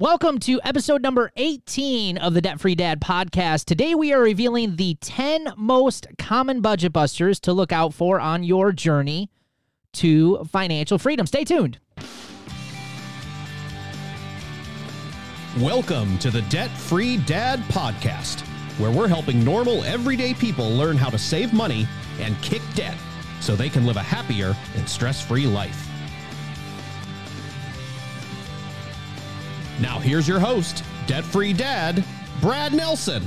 Welcome to episode number 18 of the Debt Free Dad podcast. Today we are revealing the 10 most common budget busters to look out for on your journey to financial freedom. Stay tuned. Welcome to the Debt Free Dad podcast, where we're helping normal, everyday people learn how to save money and kick debt so they can live a happier and stress free life. Now, here's your host, Debt Free Dad, Brad Nelson.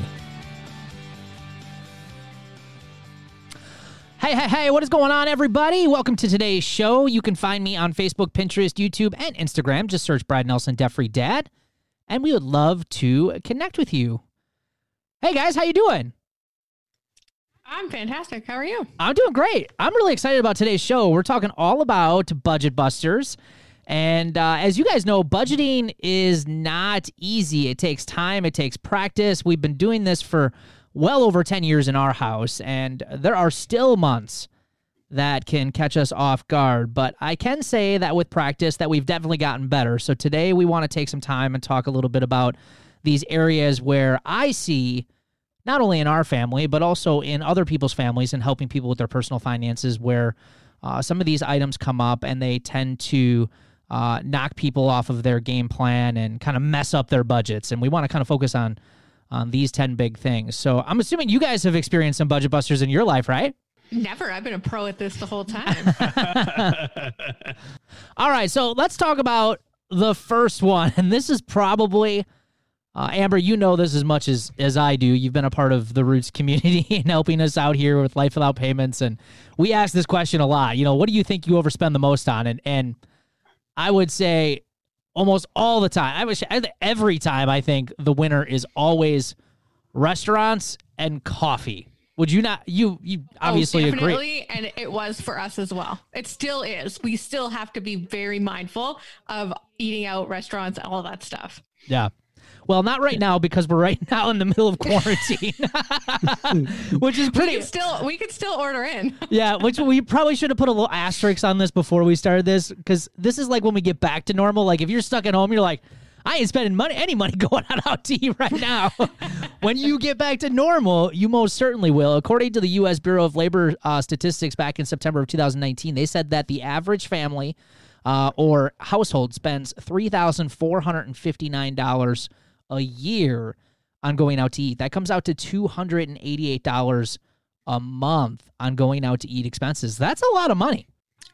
Hey, hey, hey, what is going on, everybody? Welcome to today's show. You can find me on Facebook, Pinterest, YouTube, and Instagram. Just search Brad Nelson, Debt Free Dad, and we would love to connect with you. Hey, guys, how you doing? I'm fantastic. How are you? I'm doing great. I'm really excited about today's show. We're talking all about budget busters. And uh, as you guys know, budgeting is not easy. It takes time, it takes practice. We've been doing this for well over 10 years in our house, and there are still months that can catch us off guard. But I can say that with practice that we've definitely gotten better. So today we want to take some time and talk a little bit about these areas where I see not only in our family, but also in other people's families and helping people with their personal finances where uh, some of these items come up and they tend to uh, knock people off of their game plan and kind of mess up their budgets. And we want to kind of focus on on these 10 big things. So I'm assuming you guys have experienced some budget busters in your life, right? Never. I've been a pro at this the whole time. All right. So let's talk about the first one. And this is probably. Uh, Amber, you know this as much as, as I do. You've been a part of the Roots community and helping us out here with Life Without Payments. And we ask this question a lot. You know, what do you think you overspend the most on? And, and I would say almost all the time. I wish every time I think the winner is always restaurants and coffee. Would you not? You you Oh, obviously definitely, agree. And it was for us as well. It still is. We still have to be very mindful of eating out, restaurants, and all that stuff. Yeah. Well, not right now because we're right now in the middle of quarantine, which is We pretty. could still we could still order in. Yeah, which we probably should have put a little asterisk on this before we started this because this is like when we get back to normal. Like if you're stuck at home, you're like, I ain't spending money, any money going out, out to eat right now. when you get back to normal, you most certainly will. According to the U.S. Bureau of Labor uh, Statistics back in September of 2019, they said that the average family uh, or household spends three thousand four hundred and fifty nine dollars a year on going out to eat. That comes out to two hundred and eighty eight dollars a month on going out to eat expenses. That's a lot of money.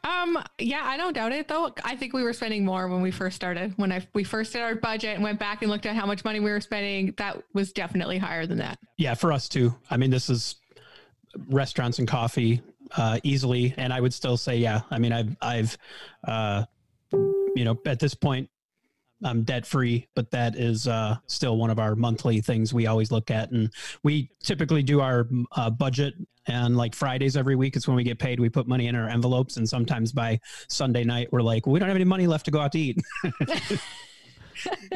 Um, yeah, I don't doubt it though. I think we were spending more when we first started. When I we first did our budget and went back and looked at how much money we were spending, that was definitely higher than that. Yeah, for us too. I mean, this is restaurants and coffee uh, easily, and I would still say, yeah. I mean, I've, I've, uh, you know, at this point, I'm debt free, but that is uh, still one of our monthly things we always look at, and we typically do our uh, budget. And like Fridays every week is when we get paid. We put money in our envelopes, and sometimes by Sunday night we're like, well, we don't have any money left to go out to eat.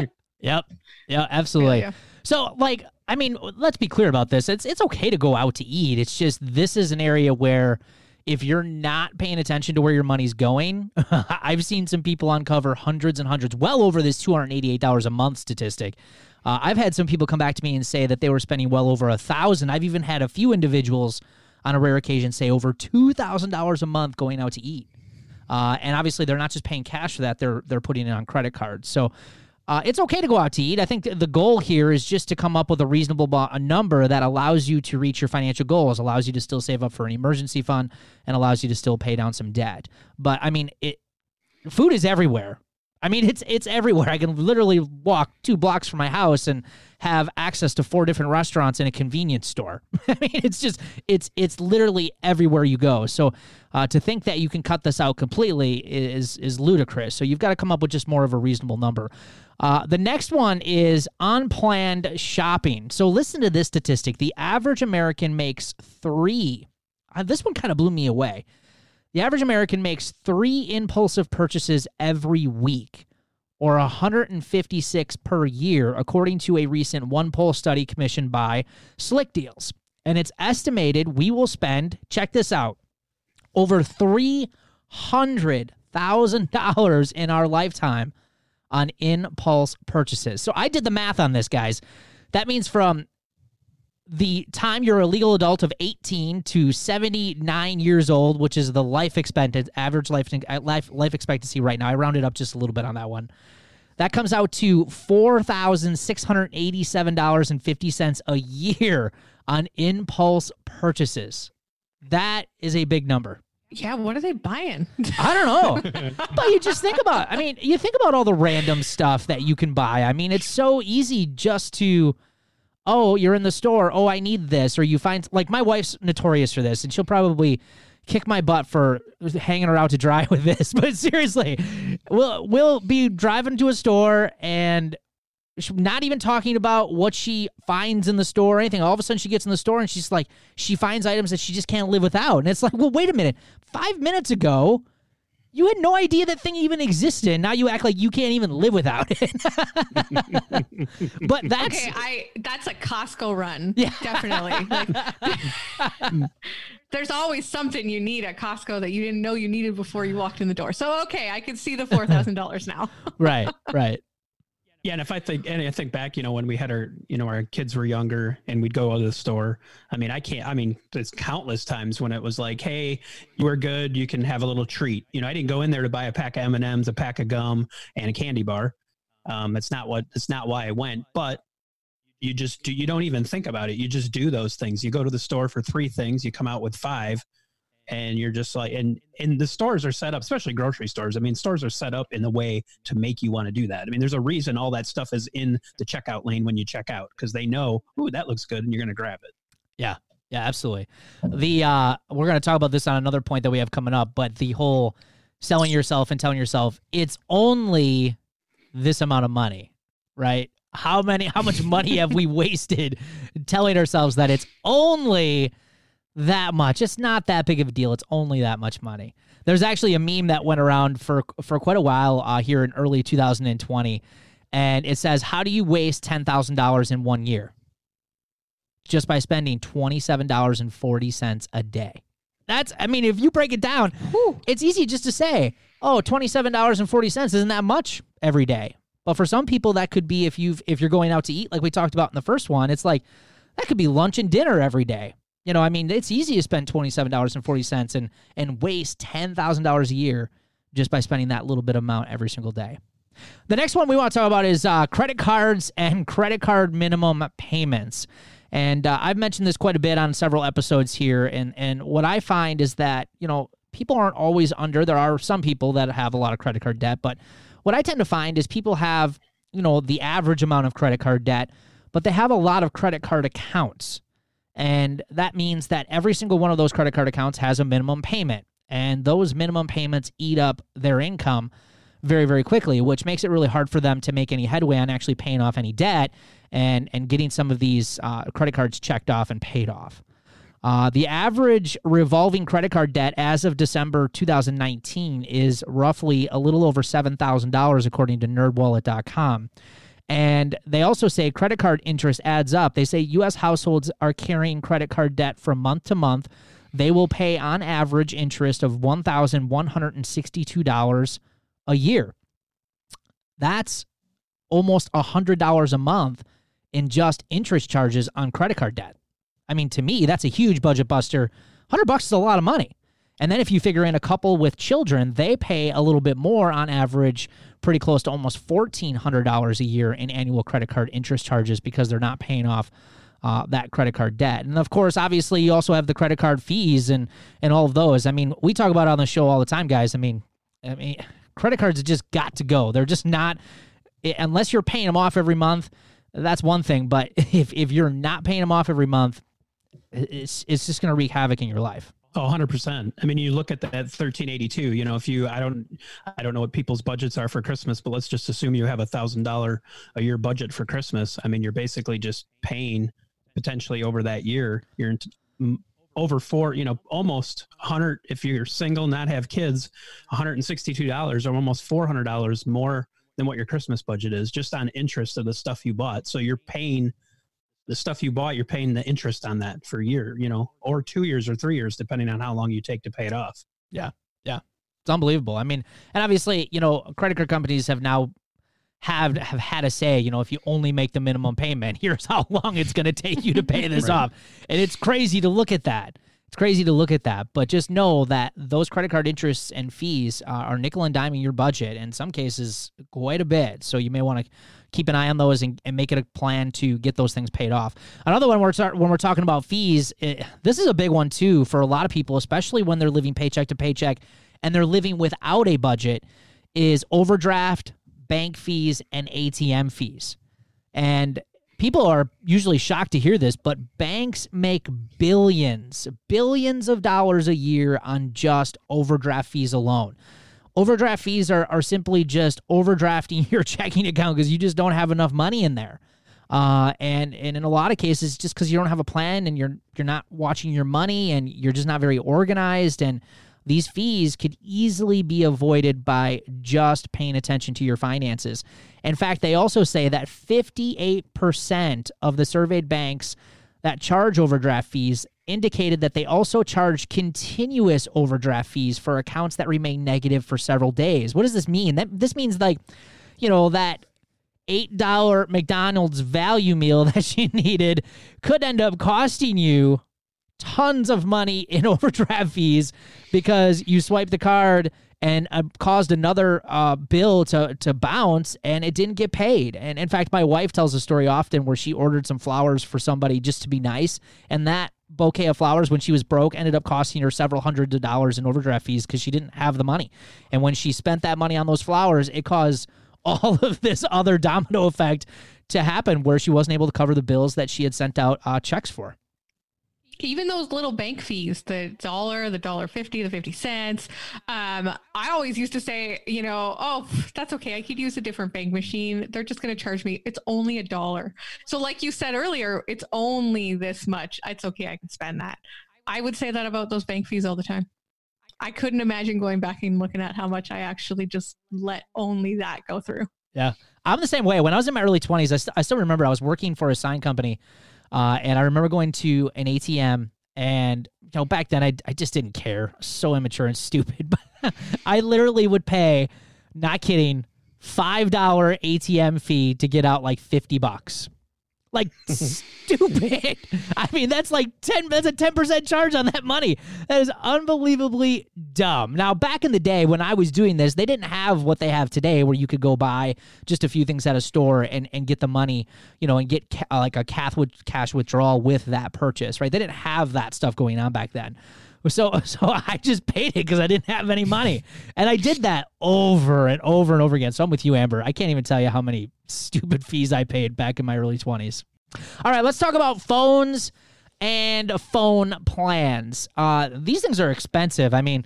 Yep. Yeah, absolutely. Yeah, yeah. So, like, I mean, let's be clear about this. It's it's okay to go out to eat. It's just this is an area where if you're not paying attention to where your money's going, I've seen some people uncover hundreds and hundreds, well over this $288 a month statistic. Uh, I've had some people come back to me and say that they were spending well over a thousand. I've even had a few individuals on a rare occasion say over two thousand dollars a month going out to eat. Uh, and obviously, they're not just paying cash for that; they're they're putting it on credit cards. So uh, it's okay to go out to eat. I think th- the goal here is just to come up with a reasonable bo- a number that allows you to reach your financial goals, allows you to still save up for an emergency fund, and allows you to still pay down some debt. But I mean, it food is everywhere. I mean, it's it's everywhere. I can literally walk two blocks from my house and have access to four different restaurants and a convenience store. I mean, it's just it's it's literally everywhere you go. So uh, to think that you can cut this out completely is is ludicrous. So you've got to come up with just more of a reasonable number. Uh, the next one is unplanned shopping. So listen to this statistic: the average American makes three. Uh, this one kind of blew me away. The average American makes three impulsive purchases every week, or 156 per year, according to a recent OnePoll study commissioned by Slickdeals. And it's estimated we will spend, check this out, over $300,000 in our lifetime on impulse purchases. So I did the math on this, guys. That means from the time you're a legal adult of 18 to 79 years old, which is the life expected average life life life expectancy right now. I rounded up just a little bit on that one. That comes out to four thousand six hundred eighty-seven dollars and fifty cents a year on impulse purchases. That is a big number. Yeah, what are they buying? I don't know. but you just think about I mean, you think about all the random stuff that you can buy. I mean, it's so easy just to oh, you're in the store. Oh, I need this. Or you find like my wife's notorious for this, and she'll probably kick my butt for hanging her out to dry with this. But seriously, we'll we'll be driving to a store and not even talking about what she finds in the store or anything. All of a sudden, she gets in the store and she's like, she finds items that she just can't live without. And it's like, well, wait a minute. Five minutes ago, you had no idea that thing even existed. Now you act like you can't even live without it. but that's okay. I that's a Costco run. Yeah, definitely. Like, there's always something you need at Costco that you didn't know you needed before you walked in the door. So okay, I can see the four thousand dollars now. right, right. Yeah, and if I think and I think back, you know, when we had our, you know, our kids were younger and we'd go out to the store. I mean, I can't. I mean, there's countless times when it was like, "Hey, are good. You can have a little treat." You know, I didn't go in there to buy a pack of M and M's, a pack of gum, and a candy bar. Um, it's not what. It's not why I went. But you just do. You don't even think about it. You just do those things. You go to the store for three things. You come out with five and you're just like and and the stores are set up especially grocery stores. I mean stores are set up in the way to make you want to do that. I mean there's a reason all that stuff is in the checkout lane when you check out because they know ooh that looks good and you're going to grab it. Yeah. Yeah absolutely. The uh we're going to talk about this on another point that we have coming up but the whole selling yourself and telling yourself it's only this amount of money right? How many how much money have we wasted telling ourselves that it's only that much. It's not that big of a deal. It's only that much money. There's actually a meme that went around for for quite a while uh, here in early 2020, and it says, "How do you waste ten thousand dollars in one year?" Just by spending twenty seven dollars and forty cents a day. That's, I mean, if you break it down, whew, it's easy just to say, "Oh, twenty seven dollars and forty cents isn't that much every day." But for some people, that could be if you've if you're going out to eat, like we talked about in the first one. It's like that could be lunch and dinner every day you know, I mean, it's easy to spend twenty seven dollars and forty cents and and waste ten thousand dollars a year just by spending that little bit amount every single day. The next one we want to talk about is uh, credit cards and credit card minimum payments. And uh, I've mentioned this quite a bit on several episodes here. And and what I find is that you know people aren't always under. There are some people that have a lot of credit card debt, but what I tend to find is people have you know the average amount of credit card debt, but they have a lot of credit card accounts. And that means that every single one of those credit card accounts has a minimum payment. And those minimum payments eat up their income very, very quickly, which makes it really hard for them to make any headway on actually paying off any debt and, and getting some of these uh, credit cards checked off and paid off. Uh, the average revolving credit card debt as of December 2019 is roughly a little over $7,000, according to nerdwallet.com. And they also say credit card interest adds up. They say U.S. households are carrying credit card debt from month to month. They will pay on average interest of $1,162 a year. That's almost $100 a month in just interest charges on credit card debt. I mean, to me, that's a huge budget buster. 100 bucks is a lot of money. And then if you figure in a couple with children, they pay a little bit more on average, pretty close to almost $1,400 a year in annual credit card interest charges because they're not paying off uh, that credit card debt. And of course, obviously, you also have the credit card fees and and all of those. I mean, we talk about it on the show all the time, guys. I mean, I mean, credit cards just got to go. They're just not unless you're paying them off every month. That's one thing, but if if you're not paying them off every month, it's it's just going to wreak havoc in your life. Oh, 100%. I mean, you look at that 1382, you know, if you I don't I don't know what people's budgets are for Christmas, but let's just assume you have a $1000 a year budget for Christmas. I mean, you're basically just paying potentially over that year, you're over four, you know, almost 100 if you're single, not have kids, $162 or almost $400 more than what your Christmas budget is just on interest of the stuff you bought. So you're paying the stuff you bought, you're paying the interest on that for a year, you know, or two years or three years, depending on how long you take to pay it off. Yeah. Yeah. It's unbelievable. I mean, and obviously, you know, credit card companies have now have have had a say. You know, if you only make the minimum payment, here's how long it's going to take you to pay this right. off, and it's crazy to look at that. It's crazy to look at that, but just know that those credit card interests and fees uh, are nickel and diming your budget. In some cases, quite a bit. So you may want to keep an eye on those and, and, make it a plan to get those things paid off. Another one, we're when we're talking about fees, it, this is a big one too for a lot of people, especially when they're living paycheck to paycheck and they're living without a budget, is overdraft, bank fees, and ATM fees. And people are usually shocked to hear this, but banks make billions, billions of dollars a year on just overdraft fees alone. Overdraft fees are, are simply just overdrafting your checking account because you just don't have enough money in there. Uh, and and in a lot of cases, just because you don't have a plan and you're you're not watching your money and you're just not very organized and these fees could easily be avoided by just paying attention to your finances. In fact, they also say that 58% of the surveyed banks that charge overdraft fees indicated that they also charge continuous overdraft fees for accounts that remain negative for several days. What does this mean? That this means like, you know, that $8 McDonald's value meal that you needed could end up costing you tons of money in overdraft fees because you swiped the card and uh, caused another uh, bill to to bounce and it didn't get paid. And in fact, my wife tells a story often where she ordered some flowers for somebody just to be nice, and that bouquet of flowers when she was broke ended up costing her several hundred of dollars in overdraft fees because she didn't have the money. And when she spent that money on those flowers, it caused all of this other domino effect to happen where she wasn't able to cover the bills that she had sent out uh, checks for even those little bank fees, the dollar, the dollar fifty, the fifty cents. Um, I always used to say, you know, oh, that's okay. I could use a different bank machine. They're just going to charge me. It's only a dollar. So, like you said earlier, it's only this much. It's okay. I can spend that. I would say that about those bank fees all the time. I couldn't imagine going back and looking at how much I actually just let only that go through. Yeah. I'm the same way. When I was in my early 20s, I, st- I still remember I was working for a sign company uh, and I remember going to an ATM and you know back then I, I just didn't care. So immature and stupid. But i literally would pay not kidding five dollar atm fee to get out like 50 bucks like stupid. I mean, that's like 10 that's a 10% charge on that money. That is unbelievably dumb. Now, back in the day when I was doing this, they didn't have what they have today where you could go buy just a few things at a store and, and get the money, you know, and get ca- like a cash withdrawal with that purchase, right? They didn't have that stuff going on back then. So so I just paid it because I didn't have any money, and I did that over and over and over again. So I'm with you, Amber. I can't even tell you how many stupid fees I paid back in my early 20s. All right, let's talk about phones and phone plans. Uh, these things are expensive. I mean.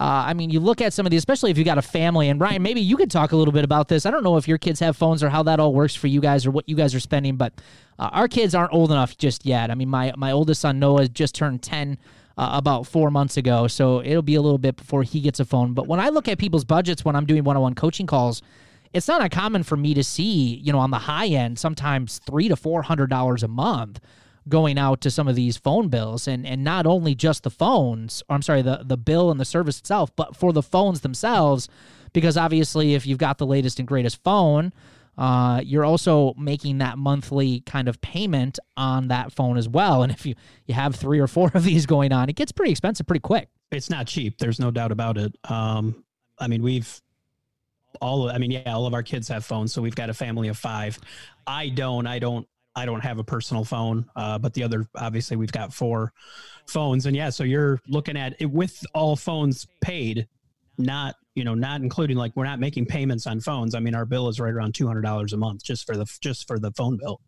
Uh, I mean, you look at some of these, especially if you got a family. And Ryan, maybe you could talk a little bit about this. I don't know if your kids have phones or how that all works for you guys or what you guys are spending, but uh, our kids aren't old enough just yet. I mean, my my oldest son Noah just turned ten uh, about four months ago. So it'll be a little bit before he gets a phone. But when I look at people's budgets when I'm doing one on one coaching calls, it's not uncommon for me to see, you know, on the high end, sometimes three to four hundred dollars a month going out to some of these phone bills and and not only just the phones or I'm sorry the the bill and the service itself but for the phones themselves because obviously if you've got the latest and greatest phone uh, you're also making that monthly kind of payment on that phone as well. And if you, you have three or four of these going on, it gets pretty expensive pretty quick. It's not cheap. There's no doubt about it. Um, I mean, we've all, I mean, yeah, all of our kids have phones. So we've got a family of five. I don't, I don't, I don't have a personal phone, uh, but the other, obviously, we've got four phones. And yeah, so you're looking at it with all phones paid, not you know, not including like we're not making payments on phones. I mean, our bill is right around two hundred dollars a month just for the just for the phone bill.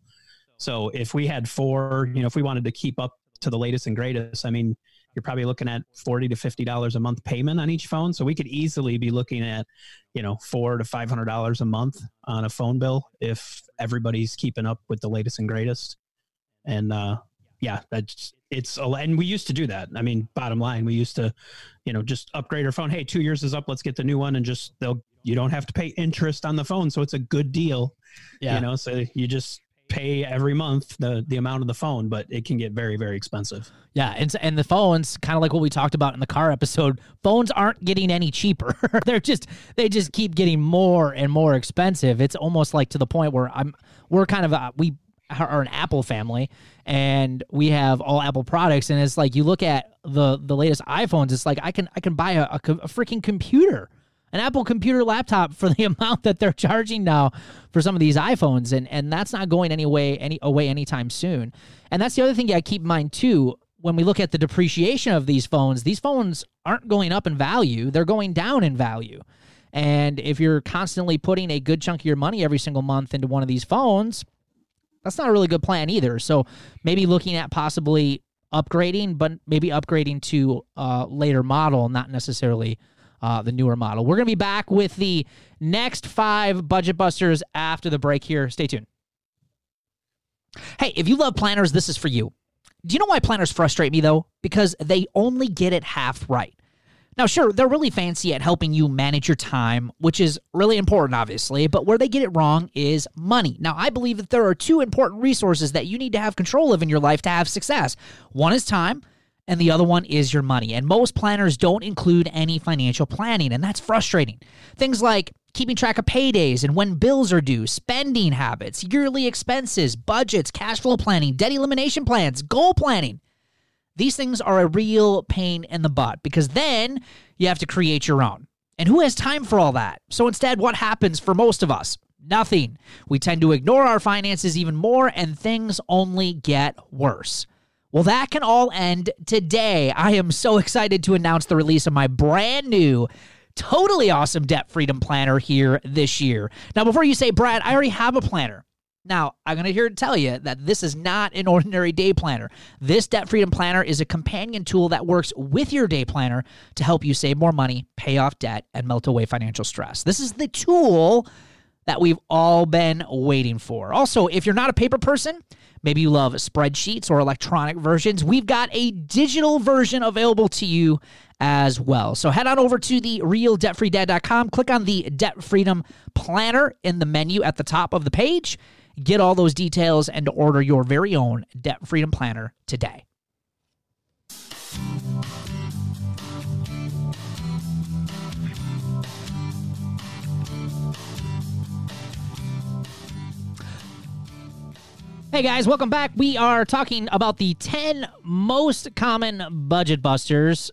So if we had four, you know, if we wanted to keep up to the latest and greatest, I mean, you're probably looking at forty to fifty dollars a month payment on each phone. So we could easily be looking at, you know, four to five hundred dollars a month on a phone bill if everybody's keeping up with the latest and greatest. And uh, yeah, that's it's a and we used to do that. I mean, bottom line, we used to, you know, just upgrade our phone. Hey, two years is up. Let's get the new one, and just they'll you don't have to pay interest on the phone, so it's a good deal. Yeah, you know, so you just pay every month the the amount of the phone, but it can get very very expensive. Yeah, and and the phones, kind of like what we talked about in the car episode, phones aren't getting any cheaper. They're just they just keep getting more and more expensive. It's almost like to the point where I'm we're kind of a, we are an Apple family and we have all Apple products and it's like you look at the the latest iPhones it's like I can I can buy a, a, a freaking computer an Apple computer laptop for the amount that they're charging now for some of these iPhones, and and that's not going any way any away anytime soon. And that's the other thing you got to keep in mind too. When we look at the depreciation of these phones, these phones aren't going up in value; they're going down in value. And if you're constantly putting a good chunk of your money every single month into one of these phones, that's not a really good plan either. So maybe looking at possibly upgrading, but maybe upgrading to a later model, not necessarily uh, the newer model. We're going to be back with the next five budget busters after the break here. Stay tuned. Hey, if you love planners, this is for you. Do you know why planners frustrate me though? Because they only get it half right. Now, sure, they're really fancy at helping you manage your time, which is really important, obviously, but where they get it wrong is money. Now, I believe that there are two important resources that you need to have control of in your life to have success one is time, and the other one is your money. And most planners don't include any financial planning, and that's frustrating. Things like keeping track of paydays and when bills are due, spending habits, yearly expenses, budgets, cash flow planning, debt elimination plans, goal planning. These things are a real pain in the butt because then you have to create your own. And who has time for all that? So instead, what happens for most of us? Nothing. We tend to ignore our finances even more, and things only get worse. Well, that can all end today. I am so excited to announce the release of my brand new totally awesome debt freedom planner here this year. Now, before you say, Brad, I already have a planner. Now, I'm going to here tell you that this is not an ordinary day planner. This debt freedom planner is a companion tool that works with your day planner to help you save more money, pay off debt, and melt away financial stress. This is the tool that we've all been waiting for. Also, if you're not a paper person, Maybe you love spreadsheets or electronic versions. We've got a digital version available to you as well. So head on over to the realdebtfreedad.com, click on the Debt Freedom Planner in the menu at the top of the page. Get all those details and order your very own Debt Freedom Planner today. Hey guys, welcome back. We are talking about the 10 most common budget busters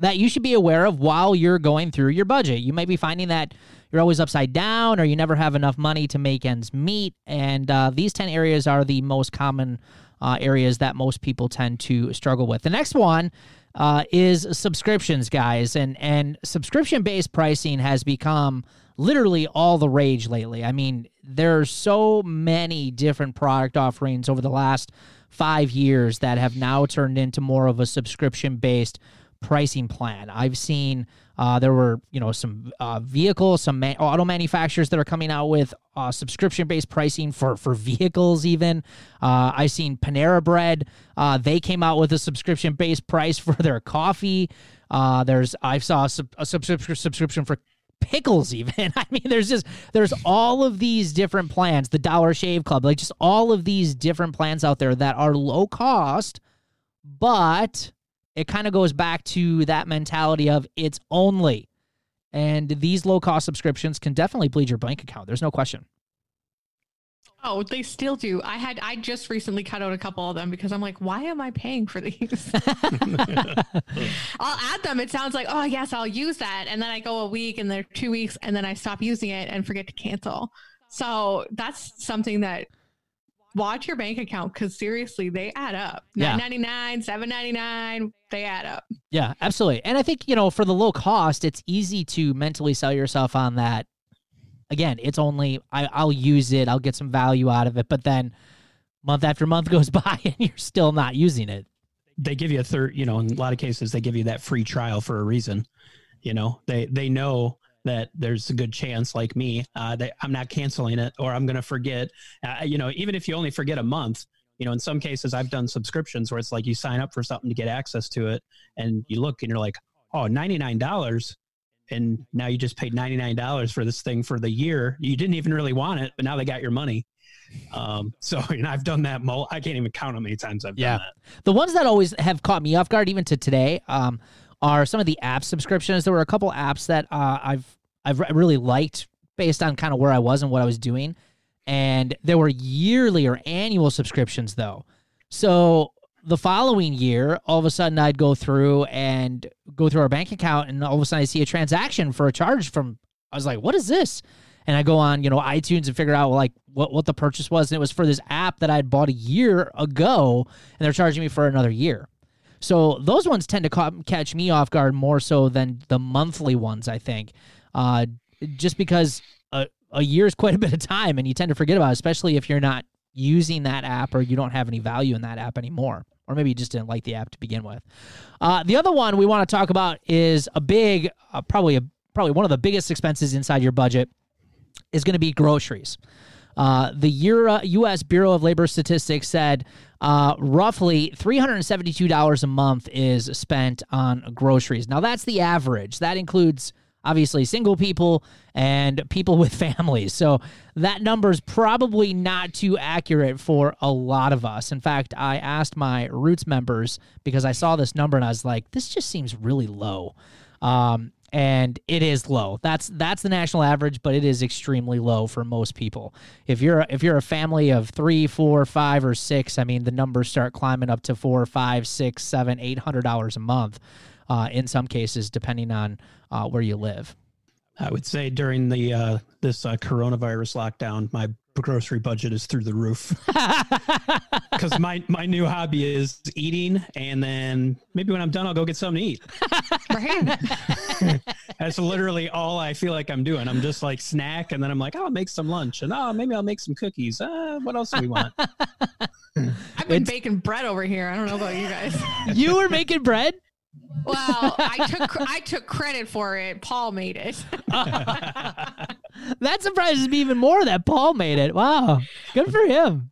that you should be aware of while you're going through your budget. You may be finding that you're always upside down or you never have enough money to make ends meet. And uh, these 10 areas are the most common uh, areas that most people tend to struggle with. The next one uh, is subscriptions, guys. And, and subscription based pricing has become literally all the rage lately. I mean, there are so many different product offerings over the last five years that have now turned into more of a subscription based pricing plan. I've seen uh, there were you know some uh, vehicles, some auto manufacturers that are coming out with uh, subscription based pricing for for vehicles. Even uh, I've seen Panera Bread. Uh, they came out with a subscription based price for their coffee. Uh, there's I saw a, sub- a subscription for pickles even i mean there's just there's all of these different plans the dollar shave club like just all of these different plans out there that are low cost but it kind of goes back to that mentality of it's only and these low cost subscriptions can definitely bleed your bank account there's no question Oh, they still do. I had I just recently cut out a couple of them because I'm like, why am I paying for these? I'll add them. It sounds like, oh yes, I'll use that. And then I go a week and they're two weeks and then I stop using it and forget to cancel. So that's something that watch your bank account because seriously, they add up. Yeah. 999, 799, they add up. Yeah, absolutely. And I think, you know, for the low cost, it's easy to mentally sell yourself on that again, it's only I, I'll use it, I'll get some value out of it, but then month after month goes by and you're still not using it. They give you a third, you know, in a lot of cases they give you that free trial for a reason. You know, they they know that there's a good chance, like me, uh, that I'm not canceling it or I'm going to forget. Uh, you know, even if you only forget a month, you know, in some cases I've done subscriptions where it's like you sign up for something to get access to it, and you look and you're like, oh, $99 and now you just paid ninety nine dollars for this thing for the year. You didn't even really want it, but now they got your money. Um, so you know, I've done that. Mo- I can't even count how many times I've yeah. done that. The ones that always have caught me off guard, even to today, um, are some of the app subscriptions. There were a couple apps that uh, I've I've really liked based on kind of where I was and what I was doing, and there were yearly or annual subscriptions though. So the following year, all of a sudden I'd go through and go through our bank account, and all of a sudden I see a transaction for a charge from. I was like, "What is this?" And I go on, you know, iTunes and figure out like what what the purchase was, and it was for this app that I had bought a year ago, and they're charging me for another year. So those ones tend to ca- catch me off guard more so than the monthly ones. I think, uh, just because a, a year is quite a bit of time, and you tend to forget about, it, especially if you're not using that app or you don't have any value in that app anymore or maybe you just didn't like the app to begin with. Uh, the other one we want to talk about is a big, uh, probably a probably one of the biggest expenses inside your budget is going to be groceries. Uh, the Euro, U.S. Bureau of Labor Statistics said uh, roughly $372 a month is spent on groceries. Now, that's the average. That includes obviously single people and people with families. So that number is probably not too accurate for a lot of us. In fact, I asked my Roots members because I saw this number and I was like, this just seems really low. Um, and it is low. That's that's the national average, but it is extremely low for most people. If you're if you're a family of three, four, five, or six, I mean the numbers start climbing up to four, five, six, seven, eight hundred dollars a month uh, in some cases, depending on uh, where you live. I would say during the uh, this uh, coronavirus lockdown, my grocery budget is through the roof because my my new hobby is eating, and then maybe when I'm done, I'll go get something to eat. That's literally all I feel like I'm doing. I'm just like snack, and then I'm like, oh, I'll make some lunch, and oh, maybe I'll make some cookies. Uh, what else do we want? I've been it's... baking bread over here. I don't know about you guys. You were making bread? Well, I took I took credit for it. Paul made it. That surprises me even more that Paul made it. Wow, good for him.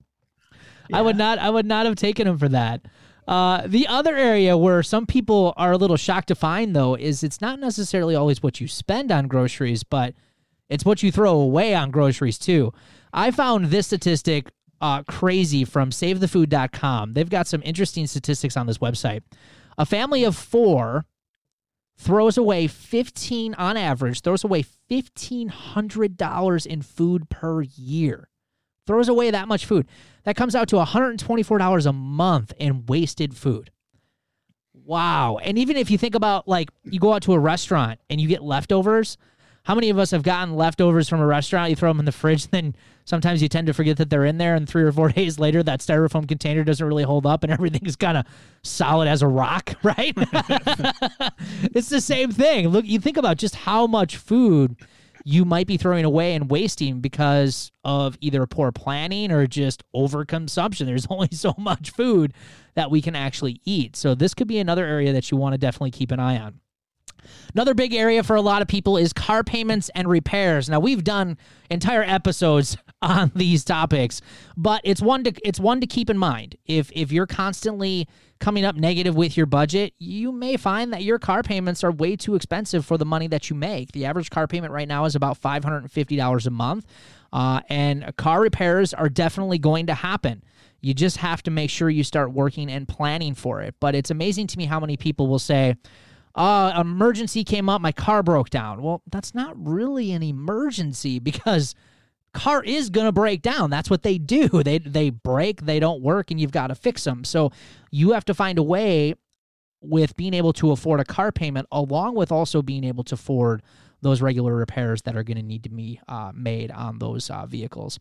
Yeah. I would not I would not have taken him for that. Uh, the other area where some people are a little shocked to find though is it's not necessarily always what you spend on groceries, but it's what you throw away on groceries too. I found this statistic uh, crazy from SaveTheFood.com. They've got some interesting statistics on this website. A family of four throws away 15 on average throws away $1500 in food per year. Throws away that much food. That comes out to $124 a month in wasted food. Wow. And even if you think about like you go out to a restaurant and you get leftovers how many of us have gotten leftovers from a restaurant? You throw them in the fridge, then sometimes you tend to forget that they're in there, and three or four days later, that styrofoam container doesn't really hold up, and everything's kind of solid as a rock, right? it's the same thing. Look, you think about just how much food you might be throwing away and wasting because of either poor planning or just overconsumption. There's only so much food that we can actually eat. So, this could be another area that you want to definitely keep an eye on. Another big area for a lot of people is car payments and repairs. Now we've done entire episodes on these topics, but it's one to it's one to keep in mind. If if you're constantly coming up negative with your budget, you may find that your car payments are way too expensive for the money that you make. The average car payment right now is about $550 a month. Uh, and car repairs are definitely going to happen. You just have to make sure you start working and planning for it. But it's amazing to me how many people will say, uh, emergency came up, my car broke down. Well, that's not really an emergency because car is going to break down. That's what they do. They they break, they don't work and you've got to fix them. So you have to find a way with being able to afford a car payment along with also being able to afford those regular repairs that are going to need to be uh, made on those uh, vehicles.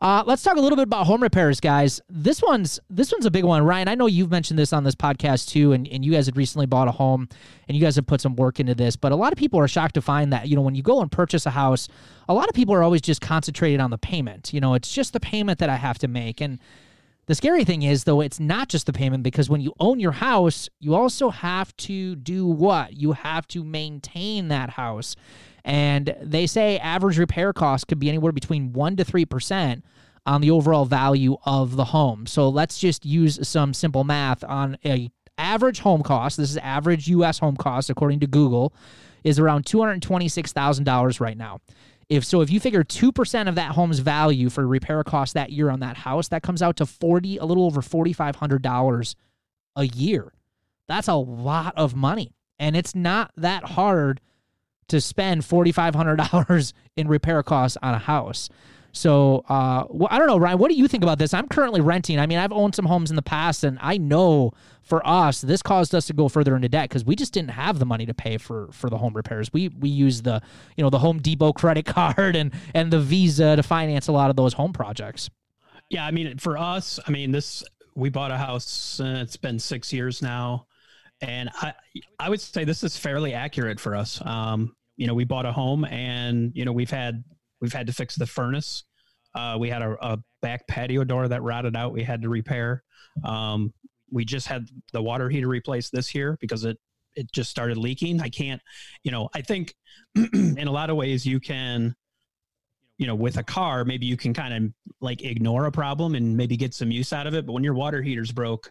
Uh, let's talk a little bit about home repairs, guys. This one's this one's a big one, Ryan. I know you've mentioned this on this podcast too, and, and you guys had recently bought a home, and you guys have put some work into this. But a lot of people are shocked to find that you know when you go and purchase a house, a lot of people are always just concentrated on the payment. You know, it's just the payment that I have to make, and the scary thing is, though, it's not just the payment because when you own your house, you also have to do what? You have to maintain that house. And they say average repair costs could be anywhere between 1% to 3% on the overall value of the home. So let's just use some simple math on a average home cost. This is average US home cost according to Google. is around $226,000 right now. If so, if you figure 2% of that home's value for repair costs that year on that house, that comes out to 40 a little over $4500 a year. That's a lot of money. And it's not that hard to spend $4500 in repair costs on a house. So uh, well, I don't know, Ryan. What do you think about this? I'm currently renting. I mean, I've owned some homes in the past, and I know for us, this caused us to go further into debt because we just didn't have the money to pay for for the home repairs. We we used the you know the Home Depot credit card and and the Visa to finance a lot of those home projects. Yeah, I mean, for us, I mean, this we bought a house. Uh, it's been six years now, and I I would say this is fairly accurate for us. Um, you know, we bought a home, and you know, we've had We've had to fix the furnace. Uh, we had a, a, back patio door that rotted out. We had to repair. Um, we just had the water heater replaced this year because it it just started leaking. I can't, you know, I think in a lot of ways you can, you know, with a car, maybe you can kind of like ignore a problem and maybe get some use out of it. But when your water heater's broke,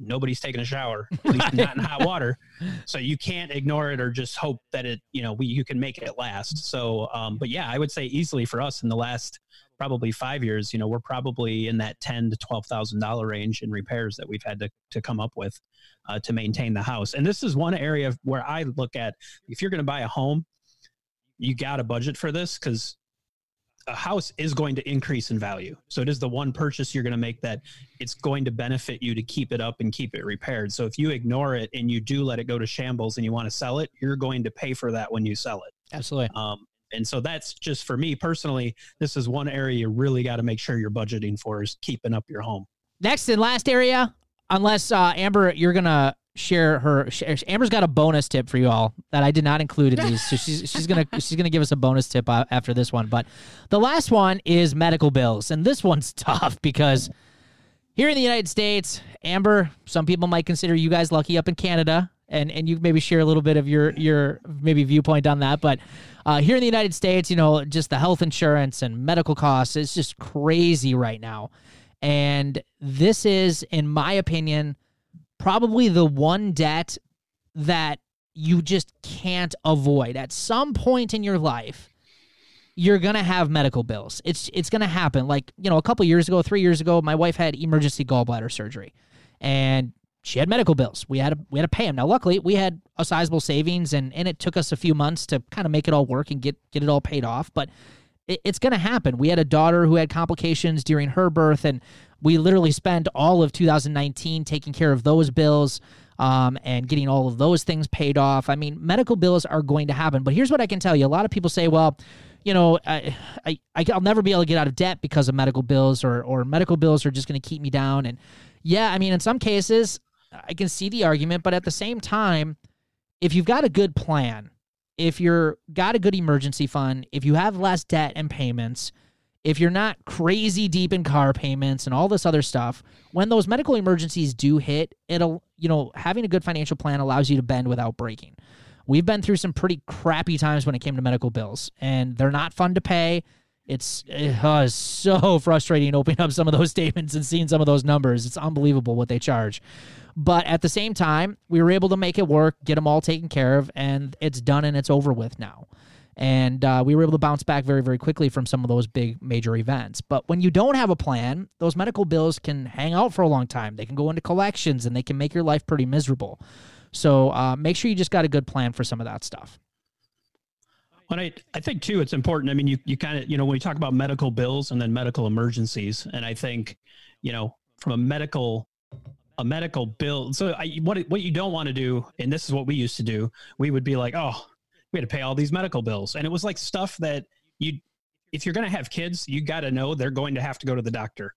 nobody's taking a shower, at least not in hot water. So you can't ignore it or just hope that it, you know, we, you can make it last. So, um, but yeah, I would say easily for us in the last probably five years, you know, we're probably in that ten to twelve thousand dollar range in repairs that we've had to to come up with uh, to maintain the house. And this is one area where I look at if you're going to buy a home, you got a budget for this because a house is going to increase in value. So it is the one purchase you're going to make that it's going to benefit you to keep it up and keep it repaired. So if you ignore it and you do let it go to shambles and you want to sell it, you're going to pay for that when you sell it. Absolutely. Um, and so that's just for me personally, this is one area you really got to make sure you're budgeting for is keeping up your home. Next and last area, unless uh, Amber, you're gonna share her. Amber's got a bonus tip for you all that I did not include in these, so she's she's gonna she's gonna give us a bonus tip uh, after this one. But the last one is medical bills, and this one's tough because here in the United States, Amber, some people might consider you guys lucky up in Canada. And, and you maybe share a little bit of your your maybe viewpoint on that, but uh, here in the United States, you know, just the health insurance and medical costs is just crazy right now, and this is, in my opinion, probably the one debt that you just can't avoid. At some point in your life, you're gonna have medical bills. It's it's gonna happen. Like you know, a couple years ago, three years ago, my wife had emergency gallbladder surgery, and she had medical bills. We had to we had to pay them. Now, luckily, we had a sizable savings, and and it took us a few months to kind of make it all work and get get it all paid off. But it, it's gonna happen. We had a daughter who had complications during her birth, and we literally spent all of 2019 taking care of those bills um, and getting all of those things paid off. I mean, medical bills are going to happen. But here's what I can tell you: a lot of people say, "Well, you know, I, I I'll never be able to get out of debt because of medical bills, or or medical bills are just going to keep me down." And yeah, I mean, in some cases, I can see the argument, but at the same time, if you've got a good plan, if you're got a good emergency fund, if you have less debt and payments, if you're not crazy deep in car payments and all this other stuff, when those medical emergencies do hit, it'll, you know, having a good financial plan allows you to bend without breaking. We've been through some pretty crappy times when it came to medical bills, and they're not fun to pay. It's, uh, it's so frustrating opening up some of those statements and seeing some of those numbers. It's unbelievable what they charge. But at the same time, we were able to make it work, get them all taken care of, and it's done and it's over with now. And uh, we were able to bounce back very very quickly from some of those big major events. But when you don't have a plan those medical bills can hang out for a long time. They can go into collections and they can make your life pretty miserable. So uh, make sure you just got a good plan for some of that stuff. Well, I, I think too, it's important. I mean, you, you kind of, you know, when you talk about medical bills and then medical emergencies, and I think, you know, from a medical a medical bill. So I, what what you don't want to do, and this is what we used to do, we would be like, oh, we had to pay all these medical bills. And it was like stuff that you, if you're going to have kids, you got to know they're going to have to go to the doctor.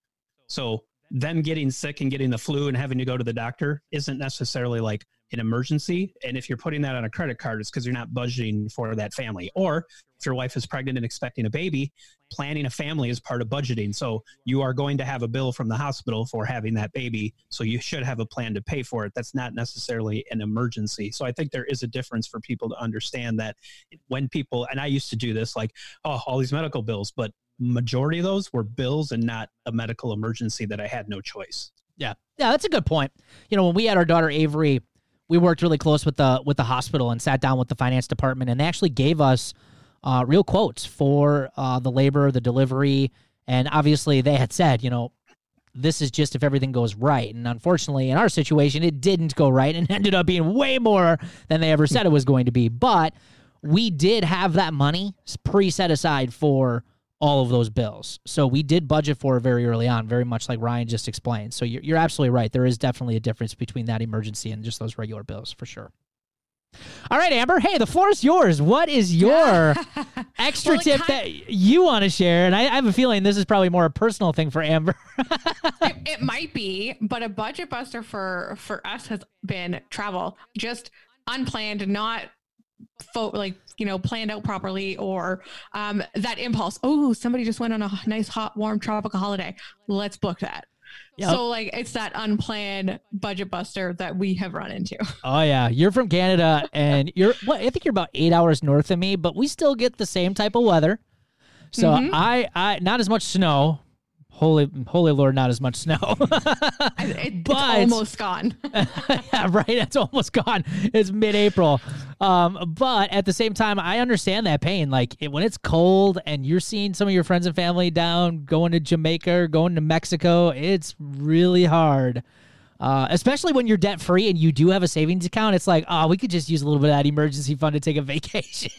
So them getting sick and getting the flu and having to go to the doctor isn't necessarily like an emergency. And if you're putting that on a credit card, it's because you're not budgeting for that family. Or if your wife is pregnant and expecting a baby, planning a family is part of budgeting. So you are going to have a bill from the hospital for having that baby. So you should have a plan to pay for it. That's not necessarily an emergency. So I think there is a difference for people to understand that when people, and I used to do this, like, oh, all these medical bills, but majority of those were bills and not a medical emergency that I had no choice. Yeah. Yeah, that's a good point. You know, when we had our daughter Avery, we worked really close with the with the hospital and sat down with the finance department, and they actually gave us uh, real quotes for uh, the labor, the delivery, and obviously they had said, you know, this is just if everything goes right. And unfortunately, in our situation, it didn't go right and ended up being way more than they ever said it was going to be. But we did have that money pre set aside for all of those bills. So we did budget for it very early on, very much like Ryan just explained. So you're, you're absolutely right. There is definitely a difference between that emergency and just those regular bills for sure. All right, Amber. Hey, the floor is yours. What is your extra well, tip kind that you want to share? And I, I, have a feeling this is probably more a personal thing for Amber. it, it might be, but a budget buster for for us has been travel, just unplanned, not fo- like you know planned out properly or um, that impulse oh somebody just went on a nice hot warm tropical holiday let's book that Yep. So like it's that unplanned budget buster that we have run into. Oh yeah, you're from Canada and you're what I think you're about 8 hours north of me, but we still get the same type of weather. So mm-hmm. I I not as much snow, holy holy lord not as much snow it, but, it's almost gone yeah right it's almost gone it's mid-april um, but at the same time i understand that pain like it, when it's cold and you're seeing some of your friends and family down going to jamaica or going to mexico it's really hard uh, especially when you're debt free and you do have a savings account, it's like, oh, we could just use a little bit of that emergency fund to take a vacation.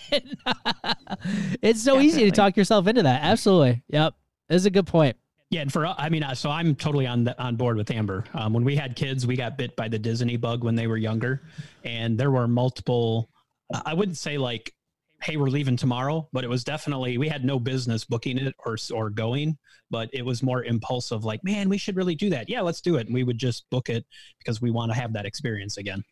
it's so Definitely. easy to talk yourself into that. Absolutely. Yep. That's a good point. Yeah, and for I mean, so I'm totally on the, on board with Amber. Um, when we had kids, we got bit by the Disney bug when they were younger, and there were multiple. I wouldn't say like, "Hey, we're leaving tomorrow," but it was definitely we had no business booking it or or going, but it was more impulsive. Like, man, we should really do that. Yeah, let's do it. And we would just book it because we want to have that experience again.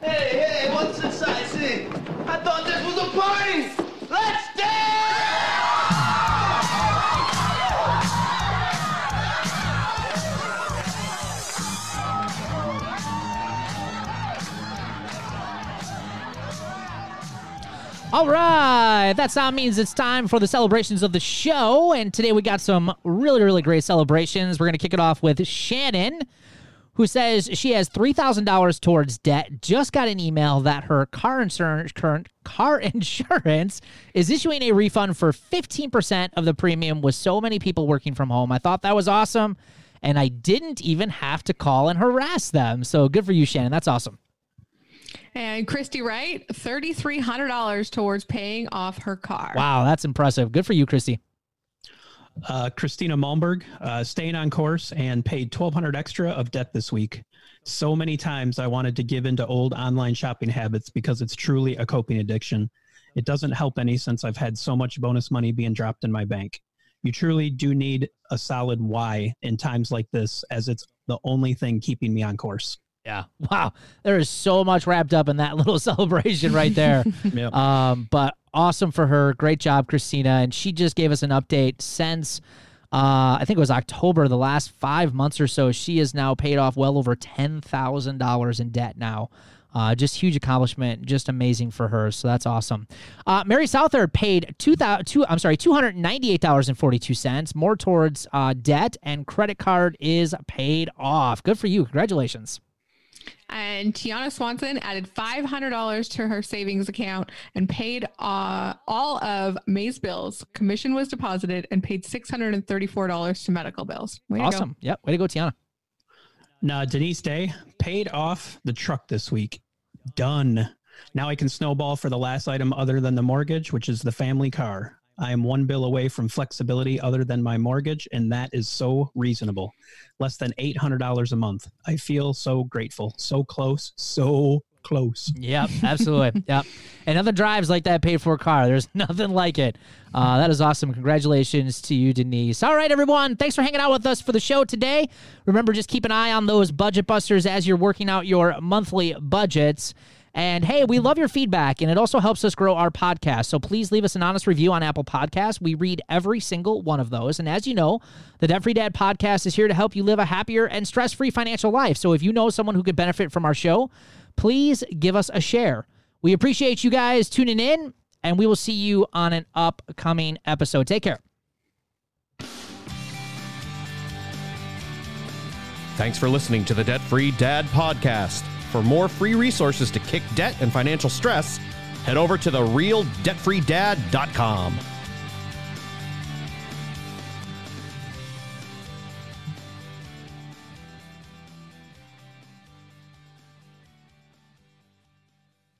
Hey, hey, what's this I see? I thought this was a party. Let's dance! All right, that sound means it's time for the celebrations of the show. And today we got some really, really great celebrations. We're going to kick it off with Shannon, who says she has $3,000 towards debt. Just got an email that her car insurance, current car insurance is issuing a refund for 15% of the premium with so many people working from home. I thought that was awesome. And I didn't even have to call and harass them. So good for you, Shannon. That's awesome. And Christy Wright, $3,300 towards paying off her car. Wow, that's impressive. Good for you, Christy. Uh, Christina Malmberg, uh, staying on course and paid 1200 extra of debt this week. So many times I wanted to give into old online shopping habits because it's truly a coping addiction. It doesn't help any since I've had so much bonus money being dropped in my bank. You truly do need a solid why in times like this, as it's the only thing keeping me on course. Yeah. Wow. There is so much wrapped up in that little celebration right there. yep. Um, but awesome for her. Great job, Christina. And she just gave us an update since uh, I think it was October, the last five months or so. She has now paid off well over ten thousand dollars in debt now. Uh, just huge accomplishment, just amazing for her. So that's awesome. Uh, Mary Southard paid two thousand two. I'm sorry, two hundred ninety eight dollars and forty two cents more towards uh, debt, and credit card is paid off. Good for you. Congratulations. And Tiana Swanson added $500 to her savings account and paid uh, all of May's bills. Commission was deposited and paid $634 to medical bills. Way awesome. Yep. Way to go, Tiana. Now, Denise Day paid off the truck this week. Done. Now I can snowball for the last item other than the mortgage, which is the family car. I am one bill away from flexibility other than my mortgage, and that is so reasonable. Less than $800 a month. I feel so grateful. So close. So close. Yep, absolutely. yep. And other drives like that paid for car. There's nothing like it. Uh, that is awesome. Congratulations to you, Denise. All right, everyone. Thanks for hanging out with us for the show today. Remember, just keep an eye on those budget busters as you're working out your monthly budgets. And hey, we love your feedback, and it also helps us grow our podcast. So please leave us an honest review on Apple Podcasts. We read every single one of those. And as you know, the Debt Free Dad podcast is here to help you live a happier and stress free financial life. So if you know someone who could benefit from our show, please give us a share. We appreciate you guys tuning in, and we will see you on an upcoming episode. Take care. Thanks for listening to the Debt Free Dad podcast. For more free resources to kick debt and financial stress, head over to therealdebtfreedad.com.